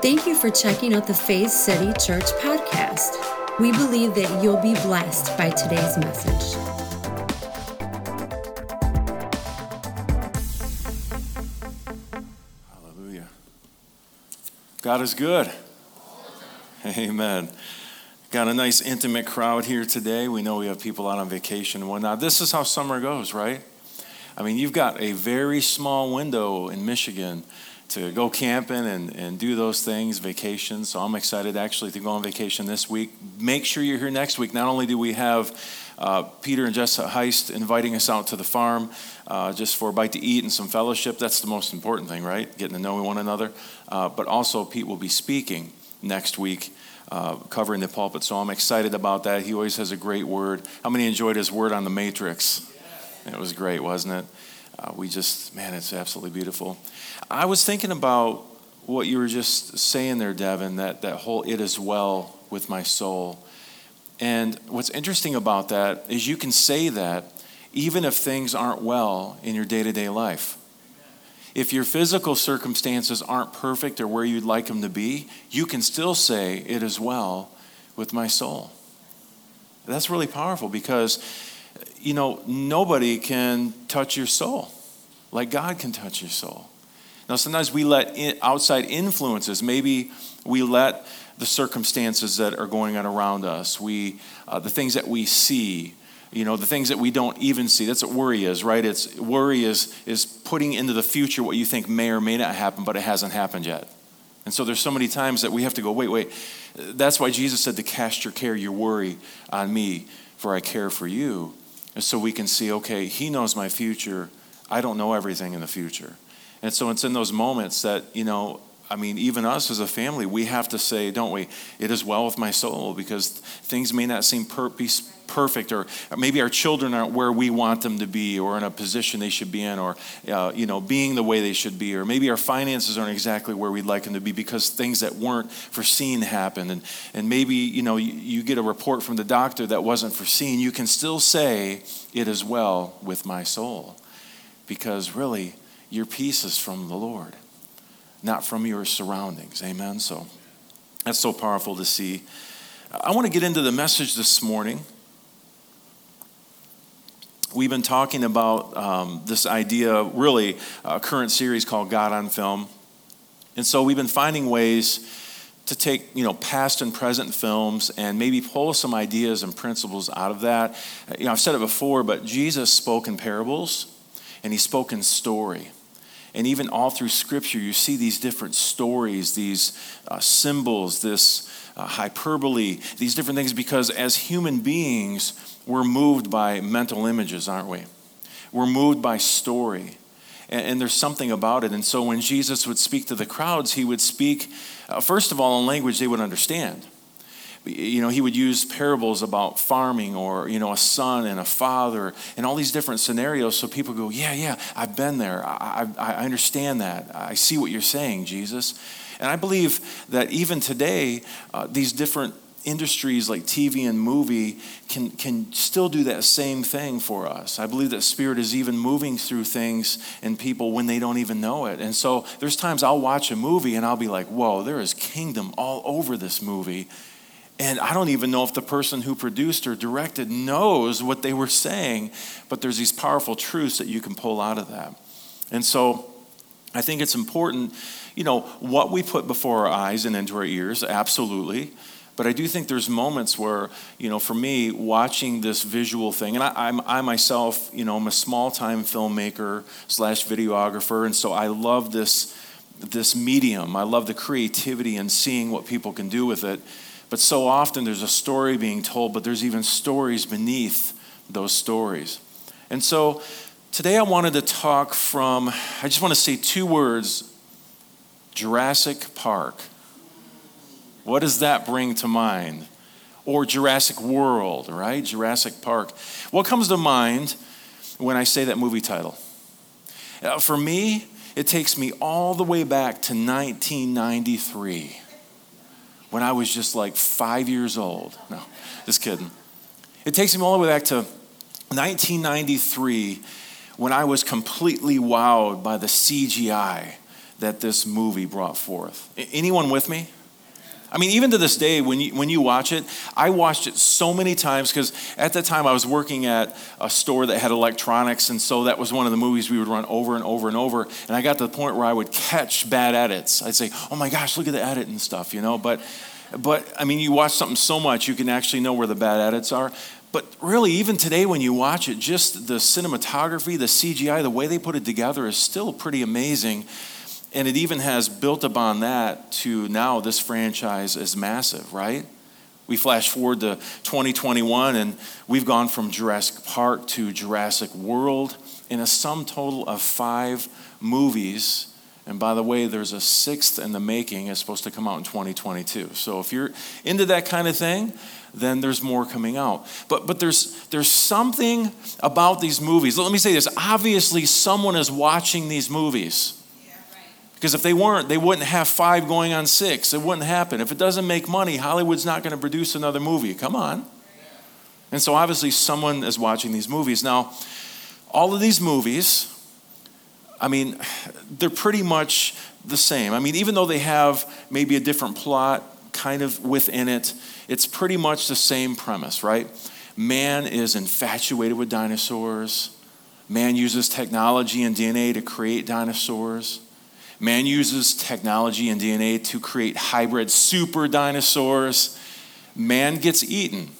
Thank you for checking out the Faith City Church podcast. We believe that you'll be blessed by today's message. Hallelujah. God is good. Amen. Got a nice intimate crowd here today. We know we have people out on vacation and whatnot. This is how summer goes, right? I mean, you've got a very small window in Michigan to go camping and, and do those things, vacations. So I'm excited actually to go on vacation this week. Make sure you're here next week. Not only do we have uh, Peter and Jessica Heist inviting us out to the farm uh, just for a bite to eat and some fellowship. That's the most important thing, right? Getting to know one another. Uh, but also, Pete will be speaking next week uh, covering the pulpit. So I'm excited about that. He always has a great word. How many enjoyed his word on the Matrix? It was great, wasn't it? Uh, we just, man, it's absolutely beautiful. I was thinking about what you were just saying there, Devin, that, that whole it is well with my soul. And what's interesting about that is you can say that even if things aren't well in your day to day life. If your physical circumstances aren't perfect or where you'd like them to be, you can still say, It is well with my soul. That's really powerful because, you know, nobody can touch your soul. Like God can touch your soul. Now, sometimes we let in outside influences, maybe we let the circumstances that are going on around us, we, uh, the things that we see, you know the things that we don't even see that's what worry is right? It's worry is is putting into the future what you think may or may not happen but it hasn't happened yet. And so there's so many times that we have to go wait wait that's why jesus said to cast your care your worry on me for i care for you and so we can see okay he knows my future i don't know everything in the future and so it's in those moments that you know I mean, even us as a family, we have to say, don't we? It is well with my soul because things may not seem per- perfect, or maybe our children aren't where we want them to be, or in a position they should be in, or uh, you know, being the way they should be, or maybe our finances aren't exactly where we'd like them to be because things that weren't foreseen happened, and and maybe you know you, you get a report from the doctor that wasn't foreseen. You can still say, it is well with my soul, because really, your peace is from the Lord not from your surroundings. Amen. So that's so powerful to see. I want to get into the message this morning. We've been talking about um, this idea, really, a current series called God on Film. And so we've been finding ways to take you know past and present films and maybe pull some ideas and principles out of that. You know, I've said it before, but Jesus spoke in parables and he spoke in story. And even all through Scripture, you see these different stories, these uh, symbols, this uh, hyperbole, these different things, because as human beings, we're moved by mental images, aren't we? We're moved by story. And, and there's something about it. And so when Jesus would speak to the crowds, he would speak, uh, first of all, in language they would understand you know, he would use parables about farming or, you know, a son and a father and all these different scenarios so people go, yeah, yeah, I've been there. I, I, I understand that. I see what you're saying, Jesus. And I believe that even today, uh, these different industries like TV and movie can, can still do that same thing for us. I believe that Spirit is even moving through things and people when they don't even know it. And so there's times I'll watch a movie and I'll be like, whoa, there is kingdom all over this movie. And I don't even know if the person who produced or directed knows what they were saying, but there's these powerful truths that you can pull out of that. And so I think it's important, you know, what we put before our eyes and into our ears, absolutely. But I do think there's moments where, you know, for me, watching this visual thing, and I, I'm, I myself, you know, I'm a small time filmmaker slash videographer, and so I love this, this medium. I love the creativity and seeing what people can do with it. But so often there's a story being told, but there's even stories beneath those stories. And so today I wanted to talk from, I just want to say two words Jurassic Park. What does that bring to mind? Or Jurassic World, right? Jurassic Park. What comes to mind when I say that movie title? Uh, for me, it takes me all the way back to 1993 when I was just like five years old. No, just kidding. It takes me all the way back to 1993 when I was completely wowed by the CGI that this movie brought forth. Anyone with me? I mean, even to this day, when you, when you watch it, I watched it so many times because at that time I was working at a store that had electronics, and so that was one of the movies we would run over and over and over. And I got to the point where I would catch bad edits. I'd say, oh my gosh, look at the edit and stuff, you know? But, but I mean, you watch something so much, you can actually know where the bad edits are. But really, even today, when you watch it, just the cinematography, the CGI, the way they put it together is still pretty amazing. And it even has built upon that to now this franchise is massive, right? We flash forward to 2021 and we've gone from Jurassic Park to Jurassic World in a sum total of five movies. And by the way, there's a sixth in the making. It's supposed to come out in 2022. So if you're into that kind of thing, then there's more coming out. But, but there's, there's something about these movies. Let me say this obviously, someone is watching these movies. Because if they weren't, they wouldn't have five going on six. It wouldn't happen. If it doesn't make money, Hollywood's not going to produce another movie. Come on. And so obviously, someone is watching these movies. Now, all of these movies, I mean, they're pretty much the same. I mean, even though they have maybe a different plot kind of within it, it's pretty much the same premise, right? Man is infatuated with dinosaurs. Man uses technology and DNA to create dinosaurs. Man uses technology and DNA to create hybrid super dinosaurs. Man gets eaten.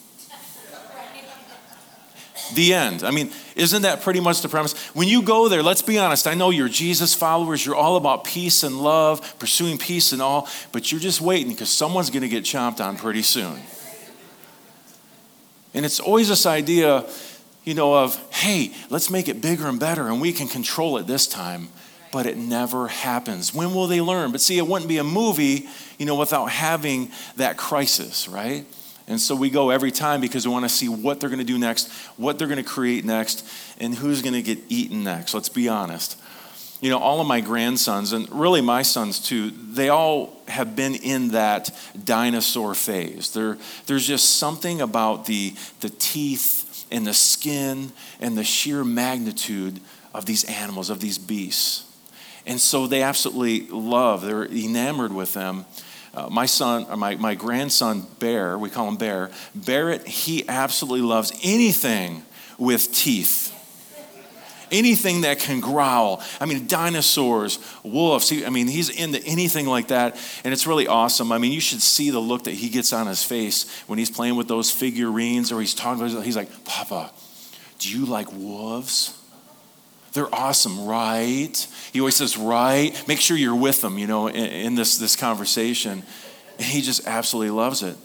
The end. I mean, isn't that pretty much the premise? When you go there, let's be honest. I know you're Jesus followers. You're all about peace and love, pursuing peace and all, but you're just waiting because someone's going to get chomped on pretty soon. And it's always this idea, you know, of, hey, let's make it bigger and better and we can control it this time but it never happens. When will they learn? But see, it wouldn't be a movie, you know, without having that crisis, right? And so we go every time because we want to see what they're going to do next, what they're going to create next, and who's going to get eaten next. Let's be honest. You know, all of my grandsons, and really my sons too, they all have been in that dinosaur phase. There, there's just something about the, the teeth and the skin and the sheer magnitude of these animals, of these beasts. And so they absolutely love, they're enamored with them. Uh, my son, or my, my grandson, Bear, we call him Bear, Barrett, he absolutely loves anything with teeth. Anything that can growl. I mean, dinosaurs, wolves. He, I mean, he's into anything like that. And it's really awesome. I mean, you should see the look that he gets on his face when he's playing with those figurines or he's talking He's like, Papa, do you like wolves? They're awesome, right? He always says, right? Make sure you're with them, you know, in, in this, this conversation. And he just absolutely loves it.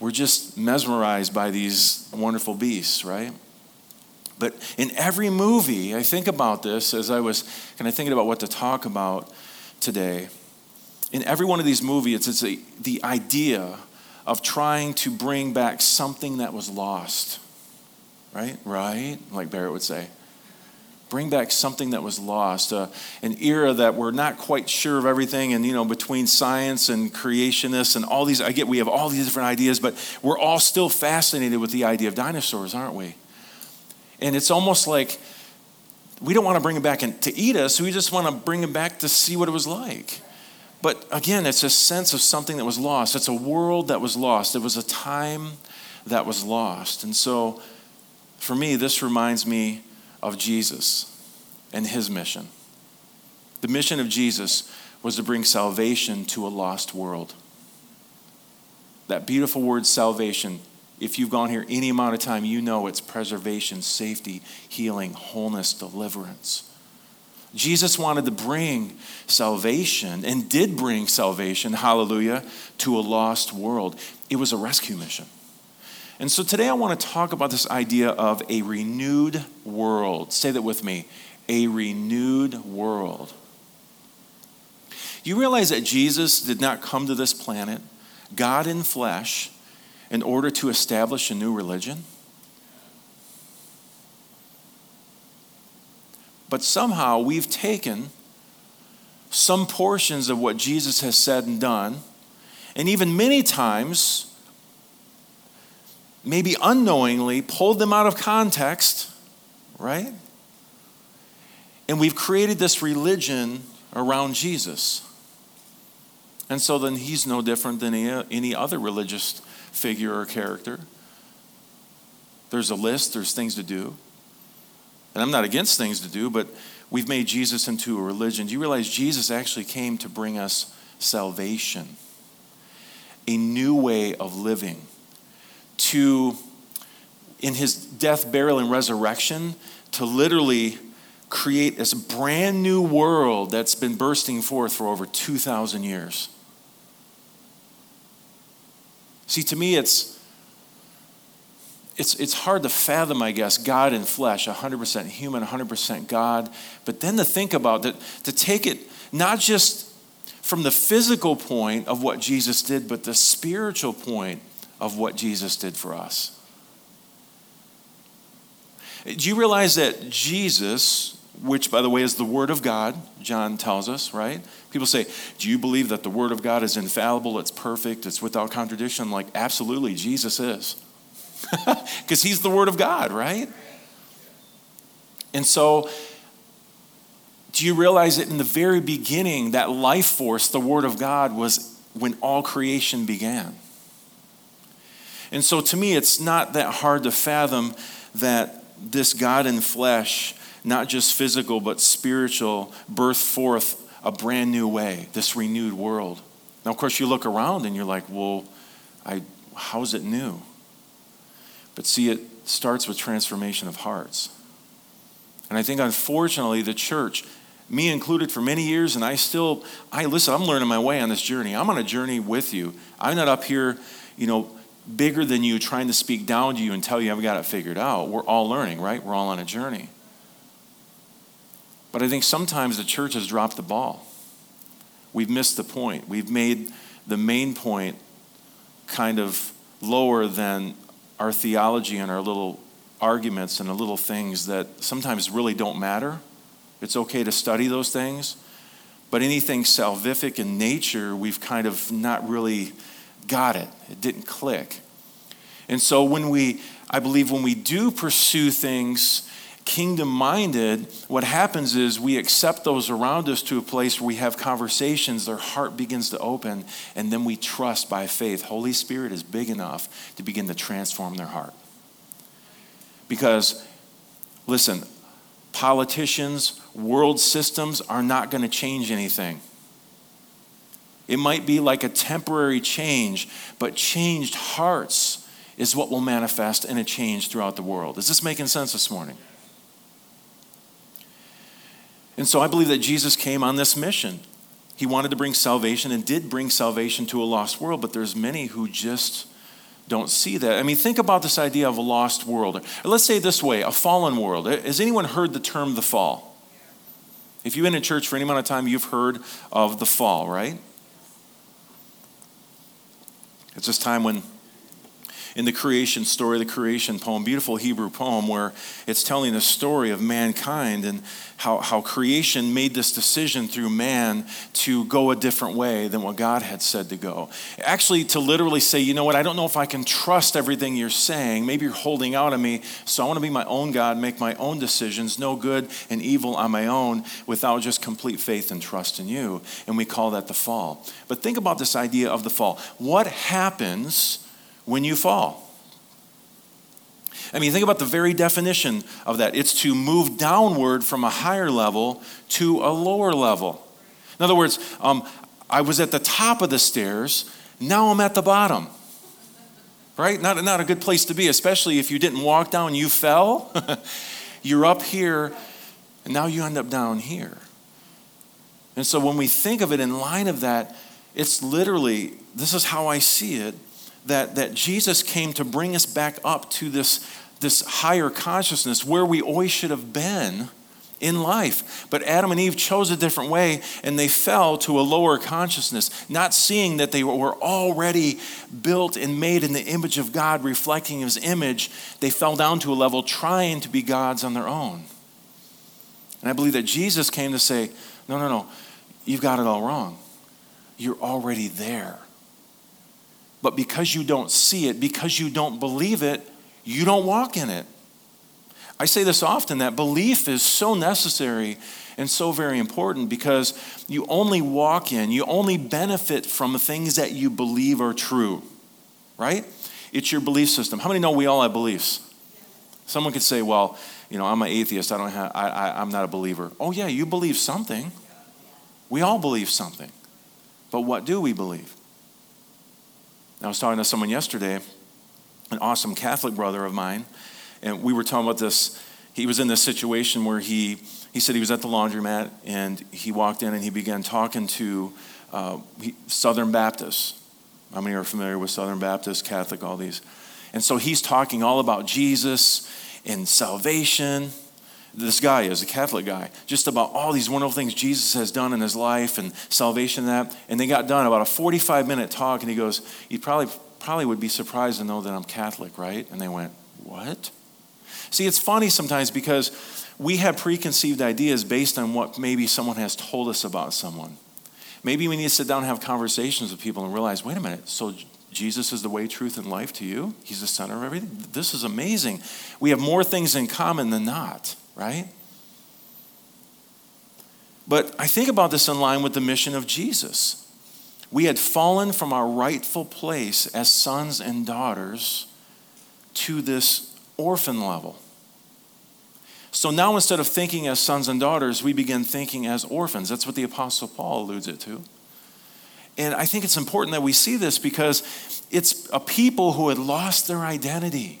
We're just mesmerized by these wonderful beasts, right? But in every movie, I think about this as I was kind of thinking about what to talk about today. In every one of these movies, it's a, the idea of trying to bring back something that was lost. Right? Right? Like Barrett would say bring back something that was lost, uh, an era that we're not quite sure of everything, and you know, between science and creationists and all these, I get we have all these different ideas, but we're all still fascinated with the idea of dinosaurs, aren't we? And it's almost like we don't want to bring them back in, to eat us, we just want to bring them back to see what it was like. But again, it's a sense of something that was lost. It's a world that was lost. It was a time that was lost. And so, for me, this reminds me of Jesus and his mission. The mission of Jesus was to bring salvation to a lost world. That beautiful word, salvation, if you've gone here any amount of time, you know it's preservation, safety, healing, wholeness, deliverance. Jesus wanted to bring salvation and did bring salvation, hallelujah, to a lost world. It was a rescue mission. And so today I want to talk about this idea of a renewed world. Say that with me a renewed world. You realize that Jesus did not come to this planet, God in flesh, in order to establish a new religion? But somehow we've taken some portions of what Jesus has said and done, and even many times maybe unknowingly pulled them out of context, right? And we've created this religion around Jesus. And so then he's no different than any, other religious figure or character. There's a list, there's things to do. And I'm not against things to do, but we've made Jesus into a religion. Do you realize Jesus actually came to bring us salvation? A new way of living. To, in his death, burial, and resurrection, to literally create this brand new world that's been bursting forth for over 2,000 years. See, to me, it's, it's, it's hard to fathom, I guess, God in flesh, 100% human, 100% God. But then to think about that, to take it not just from the physical point of what Jesus did, but the spiritual point of what Jesus did for us. Do you realize that Jesus, which by the way is the Word of God, John tells us, right? People say, Do you believe that the Word of God is infallible, it's perfect, it's without contradiction? Like, absolutely, Jesus is. Because He's the Word of God, right? And so, do you realize that in the very beginning, that life force, the Word of God, was when all creation began? And so, to me, it's not that hard to fathom that this God in flesh, not just physical, but spiritual, birth forth a brand new way, this renewed world. Now, of course, you look around and you're like, well, I, how's it new? But see, it starts with transformation of hearts. And I think, unfortunately, the church, me included for many years, and I still, I listen, I'm learning my way on this journey. I'm on a journey with you. I'm not up here, you know, bigger than you trying to speak down to you and tell you I've got it figured out. We're all learning, right? We're all on a journey. But I think sometimes the church has dropped the ball. We've missed the point. We've made the main point kind of lower than our theology and our little arguments and the little things that sometimes really don't matter. It's okay to study those things. But anything salvific in nature, we've kind of not really got it. It didn't click. And so when we, I believe when we do pursue things kingdom minded, what happens is we accept those around us to a place where we have conversations, their heart begins to open, and then we trust by faith. Holy Spirit is big enough to begin to transform their heart. Because, listen, politicians, world systems are not going to change anything. It might be like a temporary change, but changed hearts is what will manifest in a change throughout the world. Is this making sense this morning? And so I believe that Jesus came on this mission. He wanted to bring salvation and did bring salvation to a lost world, but there's many who just don't see that. I mean, think about this idea of a lost world. Or let's say this way a fallen world. Has anyone heard the term the fall? If you've been in church for any amount of time, you've heard of the fall, right? It's this time when, in the creation story, the creation poem, beautiful Hebrew poem, where it's telling the story of mankind and how, how creation made this decision through man to go a different way than what God had said to go. Actually, to literally say, you know what, I don't know if I can trust everything you're saying. Maybe you're holding out on me, so I want to be my own God, make my own decisions, know good and evil on my own without just complete faith and trust in you. And we call that the fall. But think about this idea of the fall. What happens when you fall? I mean, think about the very definition of that it's to move downward from a higher level to a lower level. In other words, um, I was at the top of the stairs, now I'm at the bottom. Right? Not, not a good place to be, especially if you didn't walk down, you fell. You're up here, and now you end up down here. And so when we think of it in line of that, it's literally, this is how I see it, that, that Jesus came to bring us back up to this, this higher consciousness where we always should have been in life. But Adam and Eve chose a different way and they fell to a lower consciousness, not seeing that they were already built and made in the image of God, reflecting his image. They fell down to a level trying to be gods on their own. And I believe that Jesus came to say, no, no, no, you've got it all wrong. You're already there. But because you don't see it, because you don't believe it, you don't walk in it. I say this often that belief is so necessary and so very important because you only walk in, you only benefit from things that you believe are true, right? It's your belief system. How many know we all have beliefs? Someone could say, well, you know, I'm an atheist. I don't have, I, I, I'm not a believer. Oh, yeah, you believe something. We all believe something. But what do we believe? I was talking to someone yesterday, an awesome Catholic brother of mine, and we were talking about this. He was in this situation where he, he said he was at the laundromat and he walked in and he began talking to uh, Southern Baptists. How many are familiar with Southern Baptists, Catholic, all these? And so he's talking all about Jesus and salvation. This guy is a Catholic guy, just about all these wonderful things Jesus has done in his life and salvation and that. And they got done about a 45 minute talk, and he goes, You probably, probably would be surprised to know that I'm Catholic, right? And they went, What? See, it's funny sometimes because we have preconceived ideas based on what maybe someone has told us about someone. Maybe we need to sit down and have conversations with people and realize, wait a minute, so Jesus is the way, truth, and life to you? He's the center of everything? This is amazing. We have more things in common than not, right? But I think about this in line with the mission of Jesus. We had fallen from our rightful place as sons and daughters to this orphan level. So now instead of thinking as sons and daughters, we begin thinking as orphans. That's what the Apostle Paul alludes it to. And I think it's important that we see this because it's a people who had lost their identity.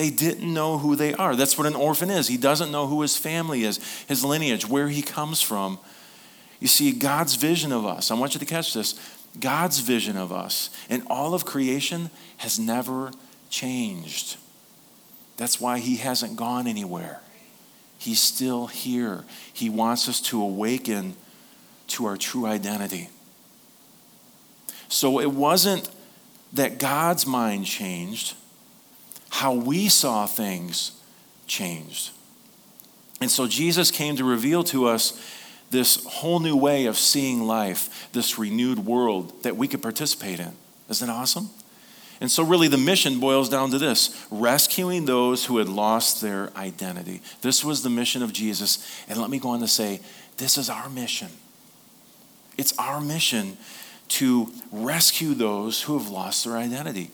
They didn't know who they are. That's what an orphan is. He doesn't know who his family is, his lineage, where he comes from. You see, God's vision of us, I want you to catch this God's vision of us and all of creation has never changed. That's why he hasn't gone anywhere. He's still here. He wants us to awaken to our true identity. So it wasn't that God's mind changed, how we saw things changed. And so Jesus came to reveal to us this whole new way of seeing life, this renewed world that we could participate in. Isn't it awesome? And so, really, the mission boils down to this rescuing those who had lost their identity. This was the mission of Jesus. And let me go on to say, this is our mission. It's our mission to rescue those who have lost their identity.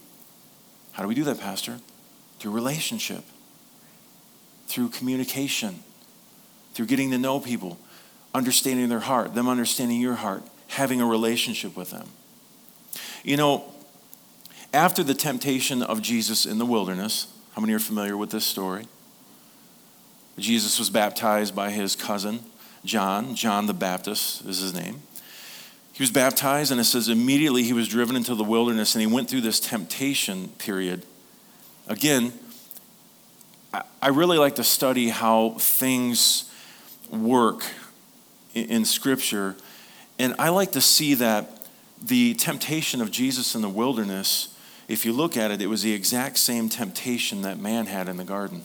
How do we do that, Pastor? Through relationship, through communication, through getting to know people, understanding their heart, them understanding your heart, having a relationship with them. You know, after the temptation of Jesus in the wilderness, how many are familiar with this story? Jesus was baptized by his cousin, John. John the Baptist is his name. He was baptized, and it says immediately he was driven into the wilderness and he went through this temptation period. Again, I really like to study how things work in Scripture, and I like to see that the temptation of Jesus in the wilderness if you look at it, it was the exact same temptation that man had in the garden.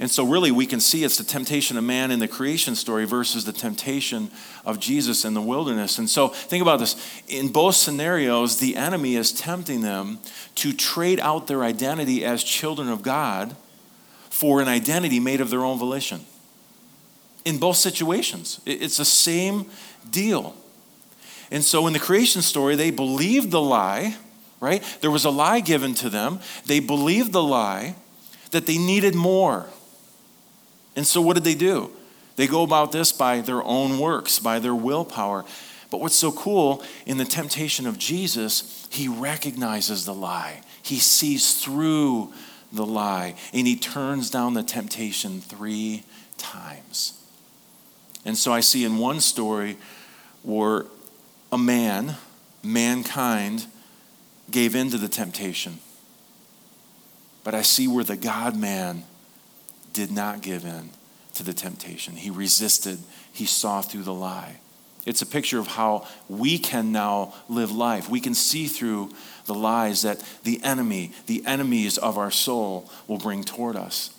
And so, really, we can see it's the temptation of man in the creation story versus the temptation of Jesus in the wilderness. And so, think about this. In both scenarios, the enemy is tempting them to trade out their identity as children of God for an identity made of their own volition. In both situations, it's the same deal. And so in the creation story, they believed the lie, right? There was a lie given to them. They believed the lie that they needed more. And so what did they do? They go about this by their own works, by their willpower. But what's so cool in the temptation of Jesus, he recognizes the lie. He sees through the lie and he turns down the temptation three times. And so I see in one story where a man, mankind, gave in to the temptation. But I see where the God man did not give in to the temptation. He resisted, he saw through the lie. It's a picture of how we can now live life. We can see through the lies that the enemy, the enemies of our soul, will bring toward us.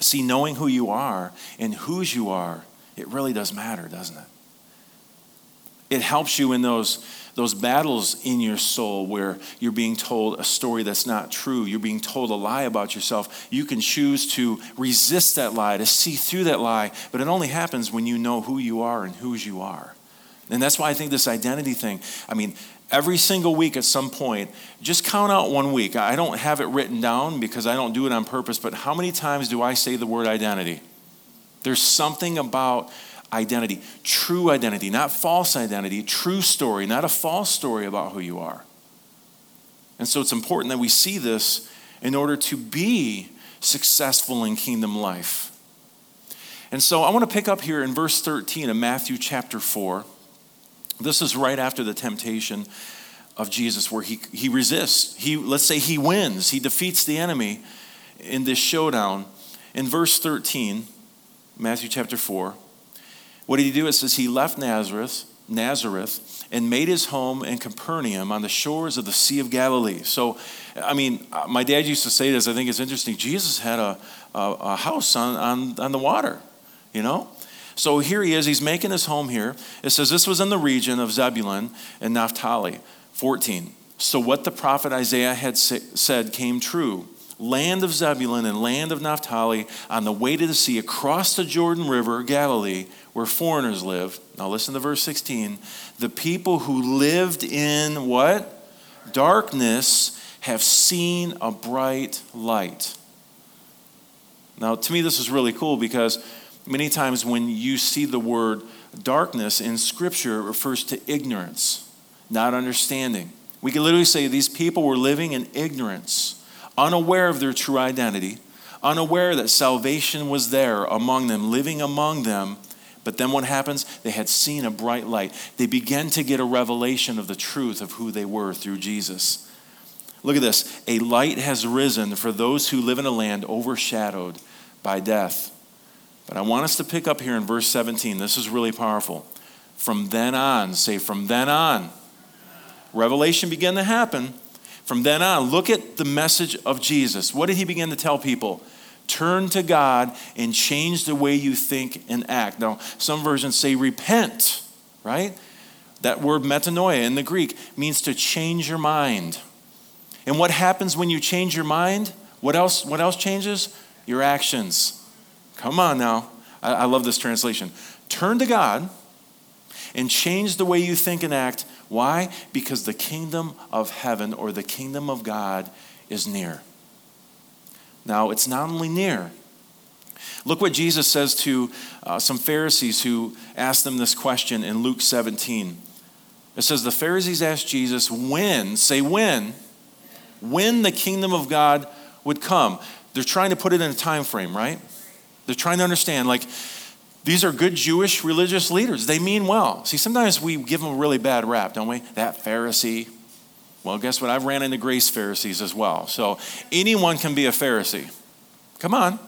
See, knowing who you are and whose you are, it really does matter, doesn't it? It helps you in those, those battles in your soul where you're being told a story that's not true. You're being told a lie about yourself. You can choose to resist that lie, to see through that lie, but it only happens when you know who you are and whose you are. And that's why I think this identity thing, I mean, every single week at some point, just count out one week. I don't have it written down because I don't do it on purpose, but how many times do I say the word identity? There's something about identity, true identity, not false identity, true story, not a false story about who you are. And so it's important that we see this in order to be successful in kingdom life. And so I want to pick up here in verse 13 of Matthew chapter 4. This is right after the temptation of Jesus, where he, he resists. He, let's say he wins, he defeats the enemy in this showdown. In verse 13, Matthew chapter 4, what did he do? It says he left Nazareth, Nazareth and made his home in Capernaum on the shores of the Sea of Galilee. So, I mean, uh, my dad used to say this, I think it's interesting. Jesus had a, a, a house on, on, on the water, you know? So here he is, he's making his home here. It says this was in the region of Zebulun and Naphtali. 14. So what the prophet Isaiah had said came true. Land of Zebulun and land of Naphtali, on the way to the sea, across the Jordan River, Galilee, where foreigners live. Now listen to verse 16. The people who lived in what? Darkness have seen a bright light. Now, to me, this is really cool because many times when you see the word darkness in Scripture, it refers to ignorance, not understanding. We can literally say these people were living in ignorance, unaware of their true identity, unaware that salvation was there among them, living among them. But then what happens? They had seen a bright light. They began to get a revelation of the truth of who they were through Jesus. Look at this. A light has risen for those who live in a land overshadowed by death. But I want us to pick up here in verse 17. This is really powerful. From then on, say, from then on, revelation began to happen. From then on, look at the message of Jesus. What did he begin to tell people? Turn to God and change the way you think and act. Now, some versions say repent, right? That word metanoia in the Greek means to change your mind. And what happens when you change your mind? What else, what else changes? Your actions. Come on now. I, I love this translation. Turn to God and change the way you think and act. Why? Because the kingdom of heaven or the kingdom of God is near. Now, it's not only near. Look what Jesus says to uh, some Pharisees who asked them this question in Luke 17. It says, The Pharisees asked Jesus when, say when, when the kingdom of God would come. They're trying to put it in a time frame, right? They're trying to understand, like, these are good Jewish religious leaders. They mean well. See, sometimes we give them a really bad rap, don't we? That Pharisee. Well, guess what? I've ran into grace Pharisees as well. So anyone can be a Pharisee. Come on.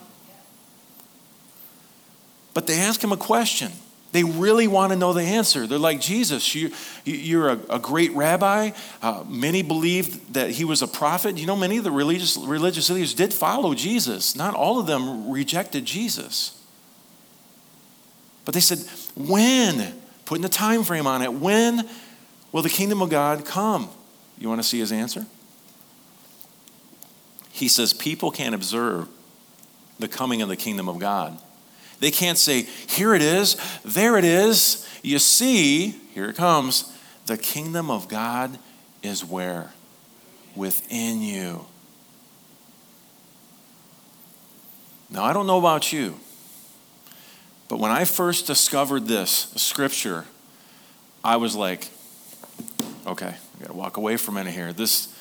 But they ask him a question. They really want to know the answer. They're like, Jesus, you, you're a, a great rabbi. Uh, many believed that he was a prophet. You know, many of the religious, religious leaders did follow Jesus. Not all of them rejected Jesus. But they said, when? Putting a time frame on it. When will the kingdom of God come? You want to see his answer? He says, people can't observe the coming of the kingdom of God they can't say, here it is, there it is. You see, here it comes. The kingdom of God is where? Within you. Now, I don't know about you, but when I first discovered this scripture, I was like, okay, I gotta walk away from it here. This,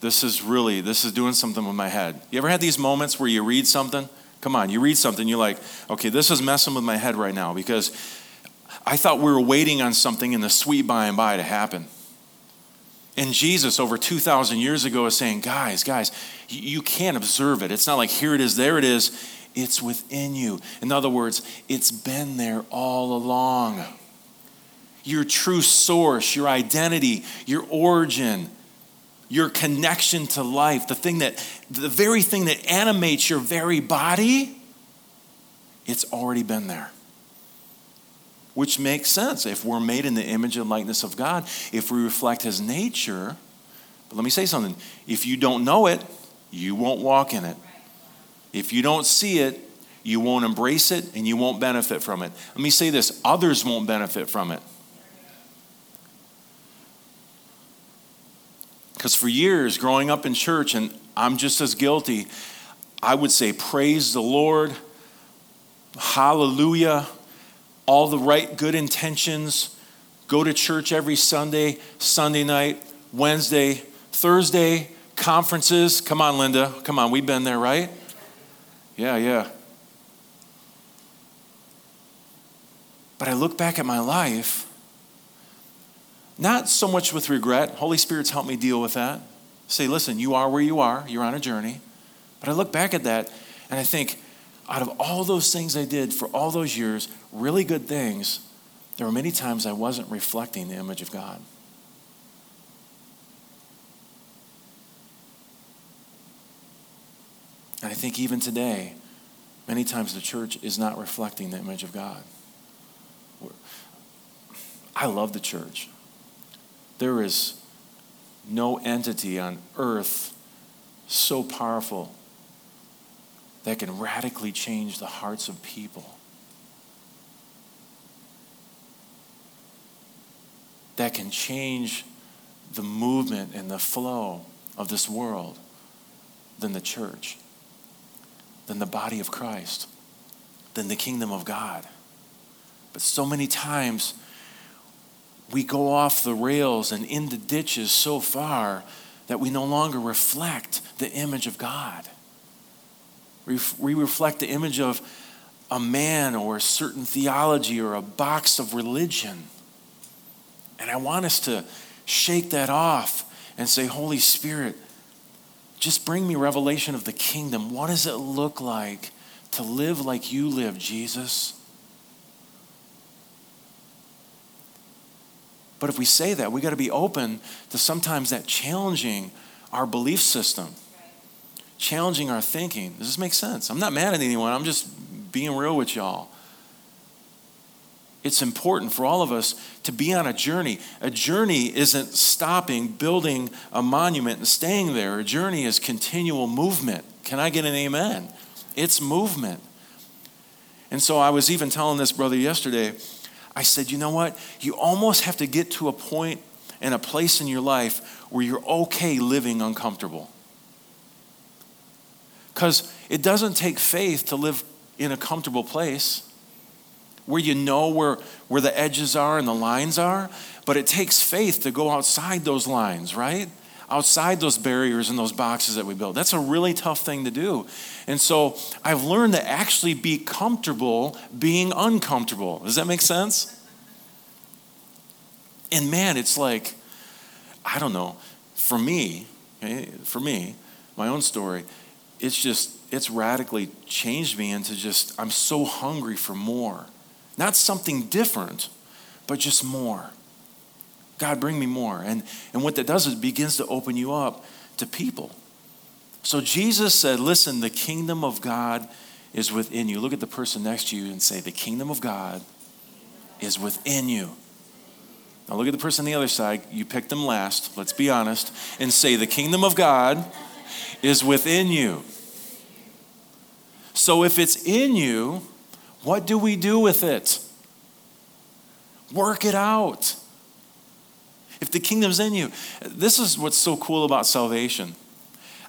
this is really, this is doing something with my head. You ever had these moments where you read something Come on, you read something, you're like, okay, this is messing with my head right now because I thought we were waiting on something in the sweet by and by to happen. And Jesus, over 2,000 years ago, is saying, guys, guys, you can't observe it. It's not like here it is, there it is. It's within you. In other words, it's been there all along. Your true source, your identity, your origin, your connection to life, the thing that, the very thing that animates your very body, it's already been there. which makes sense. If we're made in the image and likeness of God, if we reflect his nature, but let me say something. If you don't know it, you won't walk in it. If you don't see it, you won't embrace it and you won't benefit from it. Let me say this others won't benefit from it. Because for years, growing up in church, and I'm just as guilty, I would say, Praise the Lord, hallelujah, all the right, good intentions, go to church every Sunday, Sunday night, Wednesday, Thursday, conferences. Come on, Linda. Come on, we've been there, right? Yeah, yeah. But I look back at my life, not so much with regret. Holy Spirit's helped me deal with that. Say, listen, you are where you are, you're on a journey. But I look back at that and I think, out of all those things I did for all those years, really good things, there were many times I wasn't reflecting the image of God. And I think even today, many times the church is not reflecting the image of God. I love the church. There is no entity on earth so powerful that can radically change the hearts of people. That can change the movement and the flow of this world than the church, than the body of Christ, than the kingdom of God. But so many times we go off the rails and in the ditches so far that we no longer reflect the image of God. We reflect the image of a man or a certain theology or a box of religion. And I want us to shake that off and say, Holy Spirit, just bring me revelation of the kingdom. What does it look like to live like you live, Jesus? But if we say that, we got to be open to sometimes that challenging our belief system, challenging our thinking. Does this make sense? I'm not mad at anyone, I'm just being real with y'all. It's important for all of us to be on a journey. A journey isn't stopping, building a monument, and staying there. A journey is continual movement. Can I get an amen? It's movement. And so I was even telling this brother yesterday I said, you know what? You almost have to get to a point and a place in your life where you're okay living uncomfortable. Because it doesn't take faith to live in a comfortable place where you know where, where the edges are and the lines are, but it takes faith to go outside those lines, right? Outside those barriers and those boxes that we build. That's a really tough thing to do. And so I've learned to actually be comfortable being uncomfortable. Does that make sense? And man, it's like, I don't know, for me, okay, for me, my own story, it's just, it's radically changed me into just, I'm so hungry for more. Not something different, but just more. God, bring me more. And, and what that does is begins to open you up to people. So Jesus said, Listen, the kingdom of God is within you. Look at the person next to you and say, The kingdom of God is within you. Now look at the person on the other side. You picked them last, let's be honest, and say, The kingdom of God is within you. So if it's in you, what do we do with it? Work it out. If the kingdom's in you, this is what's so cool about salvation.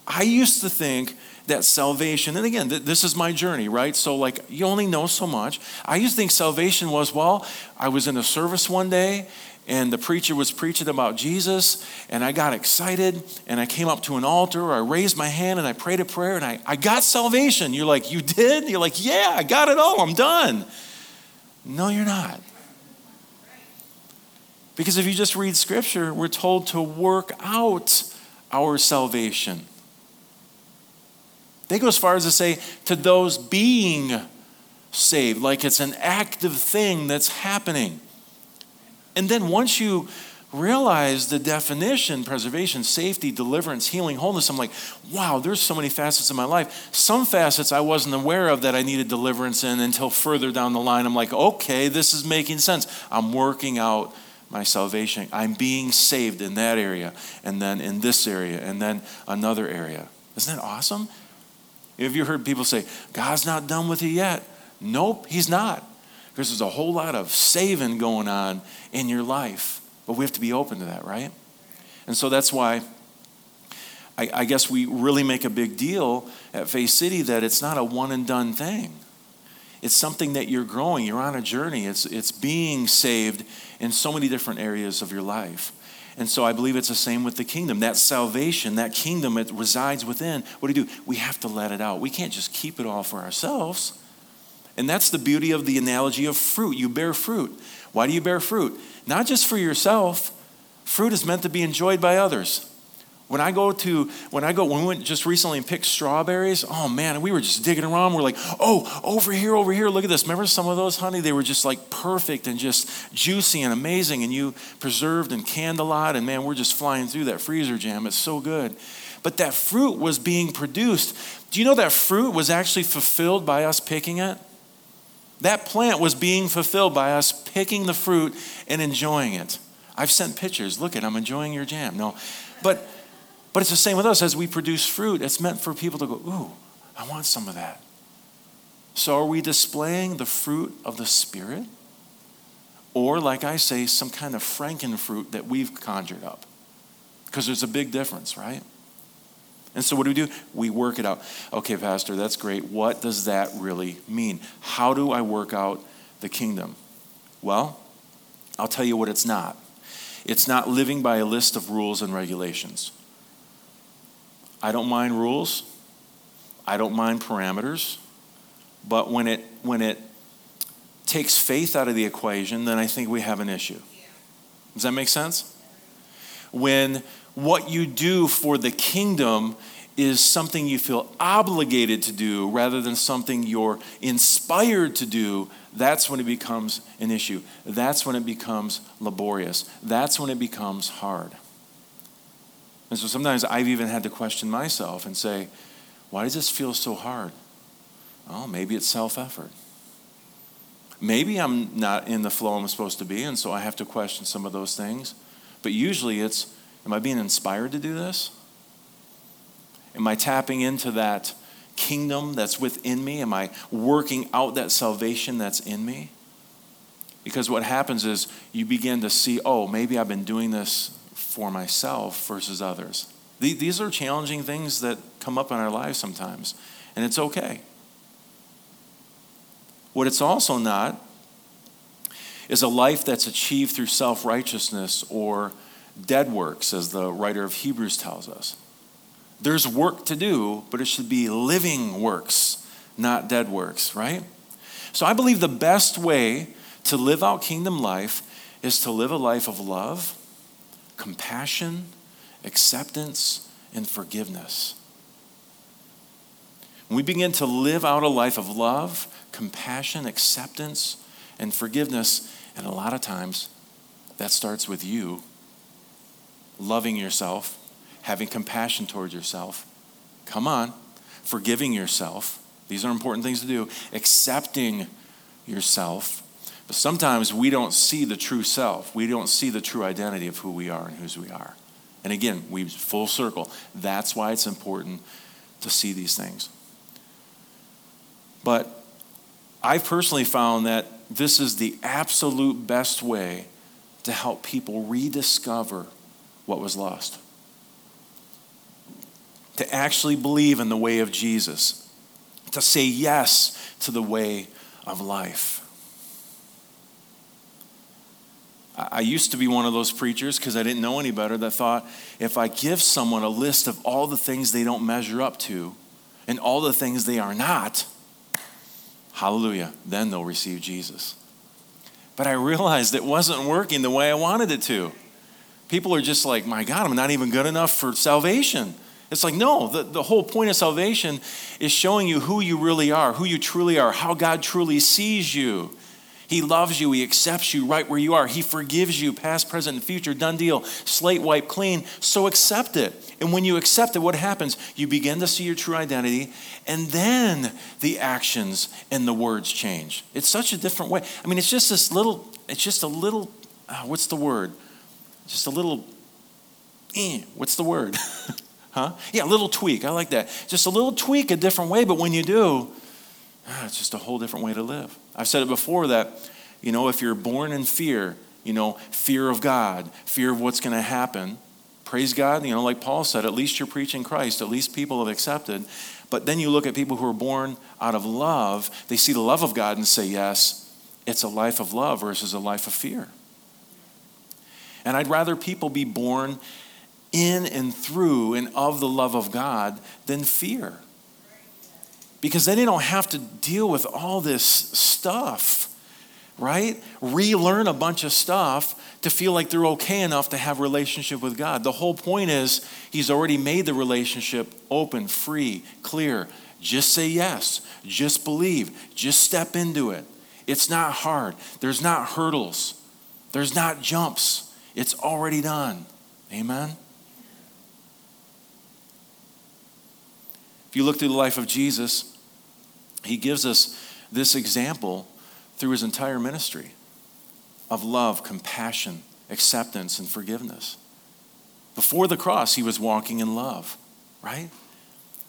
I used to think that salvation, and again, this is my journey, right? So, like, you only know so much. I used to think salvation was, well, I was in a service one day and the preacher was preaching about Jesus, and I got excited, and I came up to an altar, I raised my hand, and I prayed a prayer, and I, I got salvation. You're like, You did? You're like, Yeah, I got it all, I'm done. No, you're not. Because if you just read scripture, we're told to work out our salvation. They go as far as to say, to those being saved, like it's an active thing that's happening. And then once you realize the definition preservation, safety, deliverance, healing, wholeness. I'm like, wow, there's so many facets of my life. Some facets I wasn't aware of that I needed deliverance in until further down the line. I'm like, okay, this is making sense. I'm working out my salvation. I'm being saved in that area, and then in this area, and then another area. Isn't that awesome? Have you heard people say, God's not done with you yet? Nope, He's not. Because there's a whole lot of saving going on in your life. But we have to be open to that, right? And so that's why I, I guess we really make a big deal at Faith City that it's not a one and done thing. It's something that you're growing, you're on a journey, it's, it's being saved in so many different areas of your life. And so I believe it's the same with the kingdom. That salvation, that kingdom, it resides within. What do you do? We have to let it out. We can't just keep it all for ourselves. And that's the beauty of the analogy of fruit. You bear fruit. Why do you bear fruit? Not just for yourself. Fruit is meant to be enjoyed by others. When I go to, when I go, when we went just recently and picked strawberries, oh man, we were just digging around. We're like, oh, over here, over here, look at this. Remember some of those, honey? They were just like perfect and just juicy and amazing. And you preserved and canned a lot. And man, we're just flying through that freezer jam. It's so good. But that fruit was being produced. Do you know that fruit was actually fulfilled by us picking it? That plant was being fulfilled by us picking the fruit and enjoying it. I've sent pictures. Look at, I'm enjoying your jam. No, but but it's the same with us. As we produce fruit, it's meant for people to go, Ooh, I want some of that. So are we displaying the fruit of the Spirit? Or, like I say, some kind of frankenfruit that we've conjured up? Because there's a big difference, right? And so, what do we do? We work it out. Okay, Pastor, that's great. What does that really mean? How do I work out the kingdom? Well, I'll tell you what it's not. It's not living by a list of rules and regulations. I don't mind rules. I don't mind parameters. But when it, when it takes faith out of the equation, then I think we have an issue. Does that make sense? When what you do for the kingdom is something you feel obligated to do rather than something you're inspired to do, that's when it becomes an issue. That's when it becomes laborious. That's when it becomes hard. And so sometimes I've even had to question myself and say, why does this feel so hard? Oh, maybe it's self effort. Maybe I'm not in the flow I'm supposed to be, and so I have to question some of those things. But usually it's, am I being inspired to do this? Am I tapping into that kingdom that's within me? Am I working out that salvation that's in me? Because what happens is you begin to see, oh, maybe I've been doing this for myself versus others. These are challenging things that come up in our lives sometimes, and it's okay. What it's also not is a life that's achieved through self righteousness or dead works, as the writer of Hebrews tells us. There's work to do, but it should be living works, not dead works, right? So I believe the best way to live out kingdom life is to live a life of love compassion, acceptance, and forgiveness. When we begin to live out a life of love, compassion, acceptance, and forgiveness, and a lot of times that starts with you loving yourself, having compassion towards yourself. Come on, forgiving yourself. These are important things to do. Accepting yourself but sometimes we don't see the true self. We don't see the true identity of who we are and whose we are. And again, we full circle. That's why it's important to see these things. But I've personally found that this is the absolute best way to help people rediscover what was lost. To actually believe in the way of Jesus, to say yes to the way of life. I used to be one of those preachers because I didn't know any better that thought if I give someone a list of all the things they don't measure up to and all the things they are not, hallelujah, then they'll receive Jesus. But I realized it wasn't working the way I wanted it to. People are just like, my God, I'm not even good enough for salvation. It's like, no, the, the whole point of salvation is showing you who you really are, who you truly are, how God truly sees you. He loves you. He accepts you right where you are. He forgives you, past, present, and future. Done deal. Slate wiped clean. So accept it. And when you accept it, what happens? You begin to see your true identity, and then the actions and the words change. It's such a different way. I mean, it's just this little, it's just a little, uh, what's the word? Just a little, eh, what's the word? huh? Yeah, a little tweak. I like that. Just a little tweak, a different way, but when you do, ah, it's just a whole different way to live. I've said it before that, you know, if you're born in fear, you know, fear of God, fear of what's going to happen, praise God, you know, like Paul said, at least you're preaching Christ, at least people have accepted. But then you look at people who are born out of love, they see the love of God and say, yes, it's a life of love versus a life of fear. And I'd rather people be born in and through and of the love of God than fear because then they don't have to deal with all this stuff, right? Relearn a bunch of stuff to feel like they're okay enough to have relationship with God. The whole point is he's already made the relationship open, free, clear. Just say yes. Just believe. Just step into it. It's not hard. There's not hurdles. There's not jumps. It's already done. Amen. If you look through the life of Jesus, he gives us this example through his entire ministry of love, compassion, acceptance, and forgiveness. Before the cross, he was walking in love, right?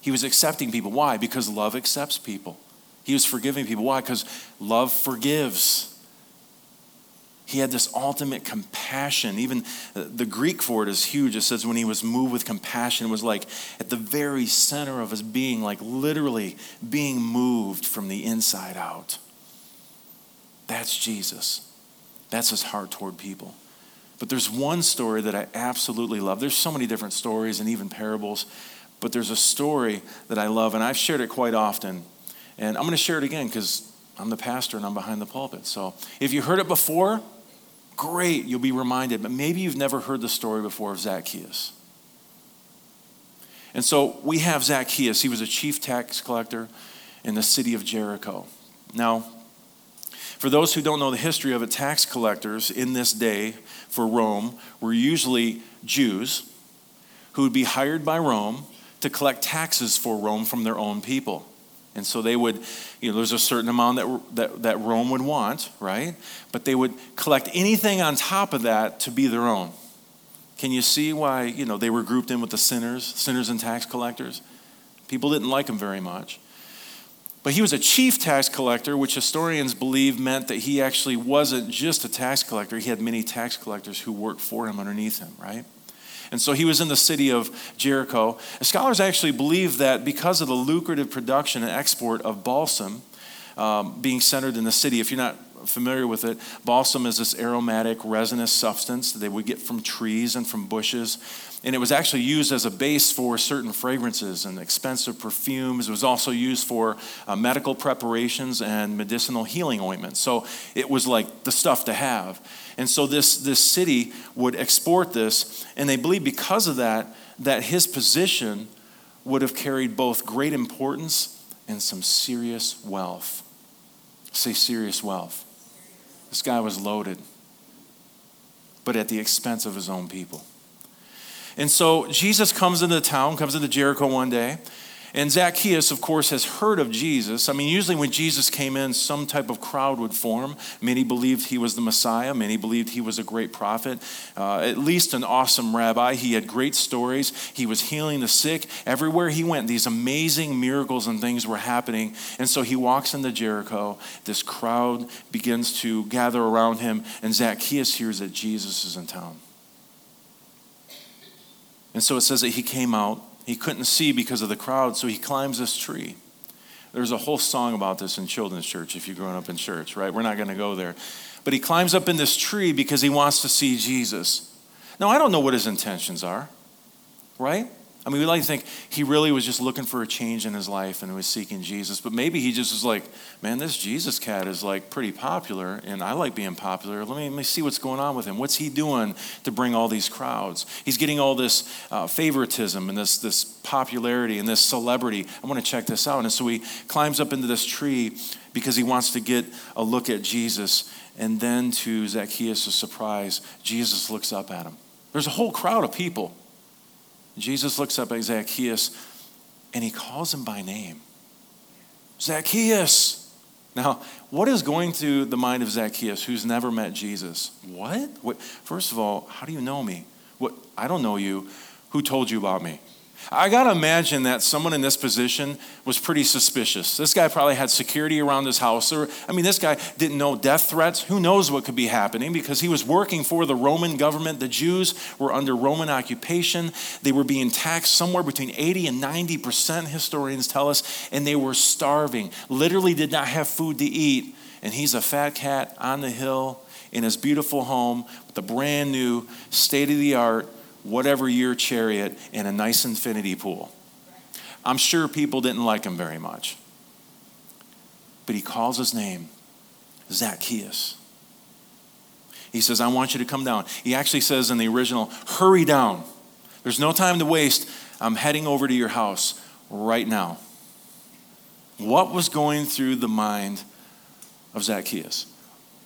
He was accepting people. Why? Because love accepts people. He was forgiving people. Why? Because love forgives. He had this ultimate compassion. Even uh, the Greek for it is huge. It says when he was moved with compassion, it was like at the very center of his being, like literally being moved from the inside out. That's Jesus. That's his heart toward people. But there's one story that I absolutely love. There's so many different stories and even parables, but there's a story that I love, and I've shared it quite often. And I'm going to share it again because I'm the pastor and I'm behind the pulpit. So if you heard it before, Great, you'll be reminded, but maybe you've never heard the story before of Zacchaeus. And so we have Zacchaeus. He was a chief tax collector in the city of Jericho. Now, for those who don't know the history of it, tax collectors in this day for Rome were usually Jews who would be hired by Rome to collect taxes for Rome from their own people. And so they would, you know, there's a certain amount that, that, that Rome would want, right? But they would collect anything on top of that to be their own. Can you see why, you know, they were grouped in with the sinners, sinners and tax collectors? People didn't like him very much. But he was a chief tax collector, which historians believe meant that he actually wasn't just a tax collector. He had many tax collectors who worked for him underneath him, right? And so he was in the city of Jericho. Scholars actually believe that because of the lucrative production and export of balsam um, being centered in the city, if you're not familiar with it, balsam is this aromatic resinous substance that they would get from trees and from bushes. And it was actually used as a base for certain fragrances and expensive perfumes. It was also used for uh, medical preparations and medicinal healing ointments. So it was like the stuff to have. And so this, this city would export this, and they believe because of that, that his position would have carried both great importance and some serious wealth. Say serious wealth. This guy was loaded, but at the expense of his own people. And so Jesus comes into the town, comes into Jericho one day, and Zacchaeus, of course, has heard of Jesus. I mean, usually when Jesus came in, some type of crowd would form. Many believed he was the Messiah, many believed he was a great prophet, uh, at least an awesome rabbi. He had great stories, he was healing the sick. Everywhere he went, these amazing miracles and things were happening. And so he walks into Jericho. This crowd begins to gather around him, and Zacchaeus hears that Jesus is in town. And so it says that he came out he couldn't see because of the crowd, so he climbs this tree. There's a whole song about this in children's church if you're growing up in church, right? We're not going to go there. But he climbs up in this tree because he wants to see Jesus. Now, I don't know what his intentions are, right? I mean, we like to think he really was just looking for a change in his life and was seeking Jesus. But maybe he just was like, man, this Jesus cat is like pretty popular and I like being popular. Let me, let me see what's going on with him. What's he doing to bring all these crowds? He's getting all this uh, favoritism and this, this popularity and this celebrity. I want to check this out. And so he climbs up into this tree because he wants to get a look at Jesus. And then to Zacchaeus' surprise, Jesus looks up at him. There's a whole crowd of people. Jesus looks up at Zacchaeus and he calls him by name Zacchaeus. Now, what is going through the mind of Zacchaeus who's never met Jesus? What? what? First of all, how do you know me? What? I don't know you. Who told you about me? I got to imagine that someone in this position was pretty suspicious. This guy probably had security around his house. Or, I mean, this guy didn't know death threats. Who knows what could be happening because he was working for the Roman government. The Jews were under Roman occupation. They were being taxed somewhere between 80 and 90%, historians tell us, and they were starving. Literally did not have food to eat. And he's a fat cat on the hill in his beautiful home with a brand new, state of the art, whatever year chariot in a nice infinity pool. I'm sure people didn't like him very much. But he calls his name Zacchaeus. He says, I want you to come down. He actually says in the original, hurry down. There's no time to waste. I'm heading over to your house right now. What was going through the mind of Zacchaeus?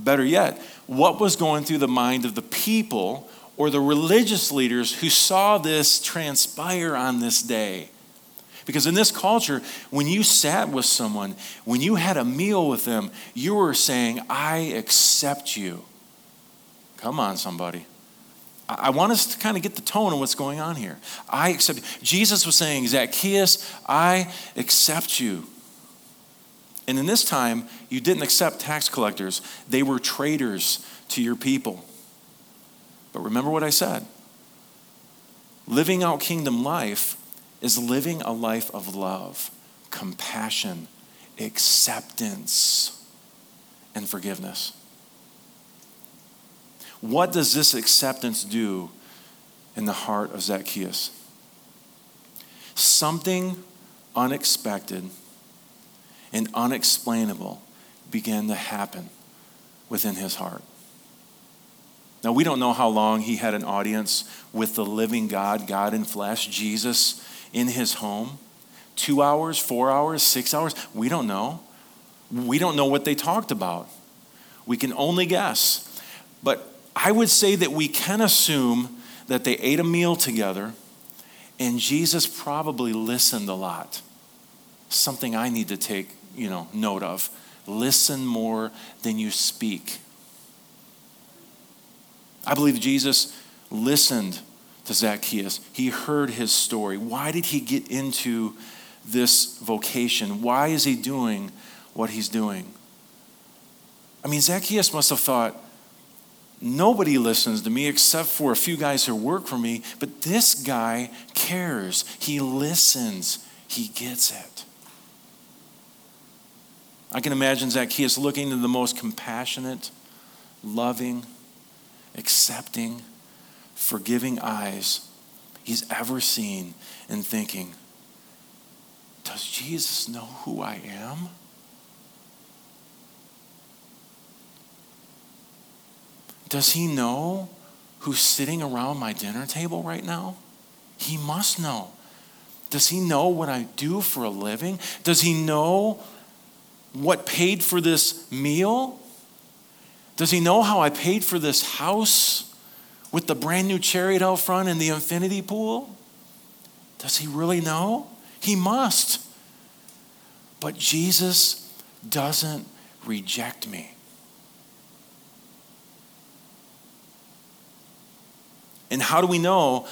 Better yet, what was going through the mind of the people or the religious leaders who saw this transpire on this day. Because in this culture, when you sat with someone, when you had a meal with them, you were saying, I accept you. Come on, somebody. I want us to kind of get the tone of what's going on here. I accept you. Jesus was saying, Zacchaeus, I accept you. And in this time, you didn't accept tax collectors, they were traitors to your people. But remember what I said living out kingdom life is living a life of love, compassion, acceptance, and forgiveness. What does this acceptance do in the heart of Zacchaeus? Something unexpected and unexplainable began to happen within his heart. Now, we don't know how long he had an audience with the living God, God in flesh, Jesus in his home. Two hours, four hours, six hours, we don't know. We don't know what they talked about. We can only guess. But I would say that we can assume that they ate a meal together and Jesus probably listened a lot. Something I need to take, you know, note of. Listen more than you speak. I believe Jesus listened to Zacchaeus. He heard his story. Why did he get into this vocation? Why is he doing what he's doing? I mean, Zacchaeus must have thought, nobody listens to me except for a few guys who work for me, but this guy cares. He listens, he gets it. I can imagine Zacchaeus looking into the most compassionate, loving, accepting, forgiving eyes he's ever seen and thinking, Does Jesus know who I am? Does he know who's sitting around my dinner table right now? He must know. Does he know what I do for a living? Does he know what paid for this meal? Does he know how I paid for this house with the brand new chariot out front and the infinity pool? Does he really know? He must. But Jesus doesn't reject me. And how do we know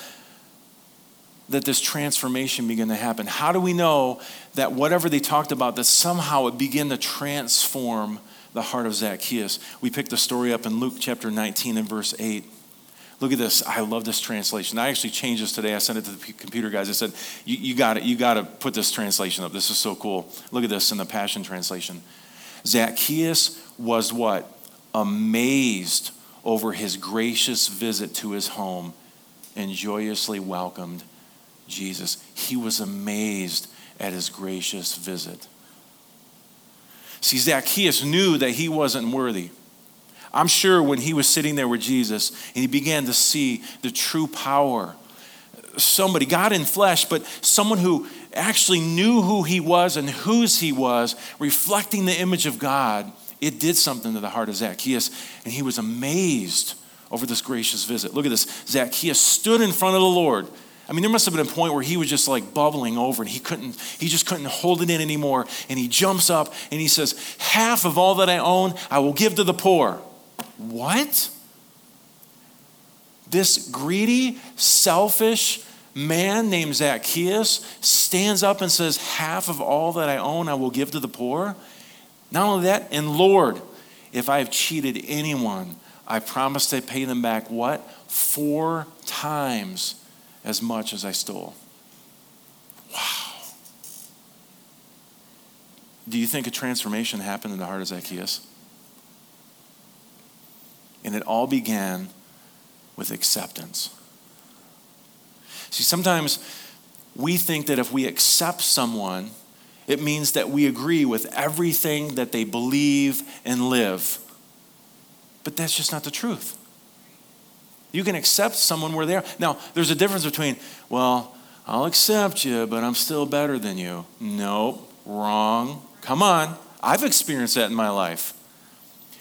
that this transformation began to happen? How do we know that whatever they talked about, that somehow it began to transform the heart of Zacchaeus. We pick the story up in Luke chapter 19 and verse 8. Look at this. I love this translation. I actually changed this today. I sent it to the computer guys. I said, You, you got it. You got to put this translation up. This is so cool. Look at this in the Passion Translation. Zacchaeus was what? Amazed over his gracious visit to his home and joyously welcomed Jesus. He was amazed at his gracious visit. See, Zacchaeus knew that he wasn't worthy. I'm sure when he was sitting there with Jesus and he began to see the true power, somebody, God in flesh, but someone who actually knew who he was and whose he was, reflecting the image of God, it did something to the heart of Zacchaeus, and he was amazed over this gracious visit. Look at this. Zacchaeus stood in front of the Lord. I mean, there must have been a point where he was just like bubbling over and he couldn't, he just couldn't hold it in anymore. And he jumps up and he says, Half of all that I own, I will give to the poor. What? This greedy, selfish man named Zacchaeus stands up and says, Half of all that I own, I will give to the poor. Not only that, and Lord, if I have cheated anyone, I promise to pay them back what? Four times as much as I stole. Wow. Do you think a transformation happened in the heart of Zacchaeus? And it all began with acceptance. See, sometimes we think that if we accept someone, it means that we agree with everything that they believe and live. But that's just not the truth. You can accept someone where they are. Now, there's a difference between, well, I'll accept you, but I'm still better than you. No, wrong. Come on. I've experienced that in my life.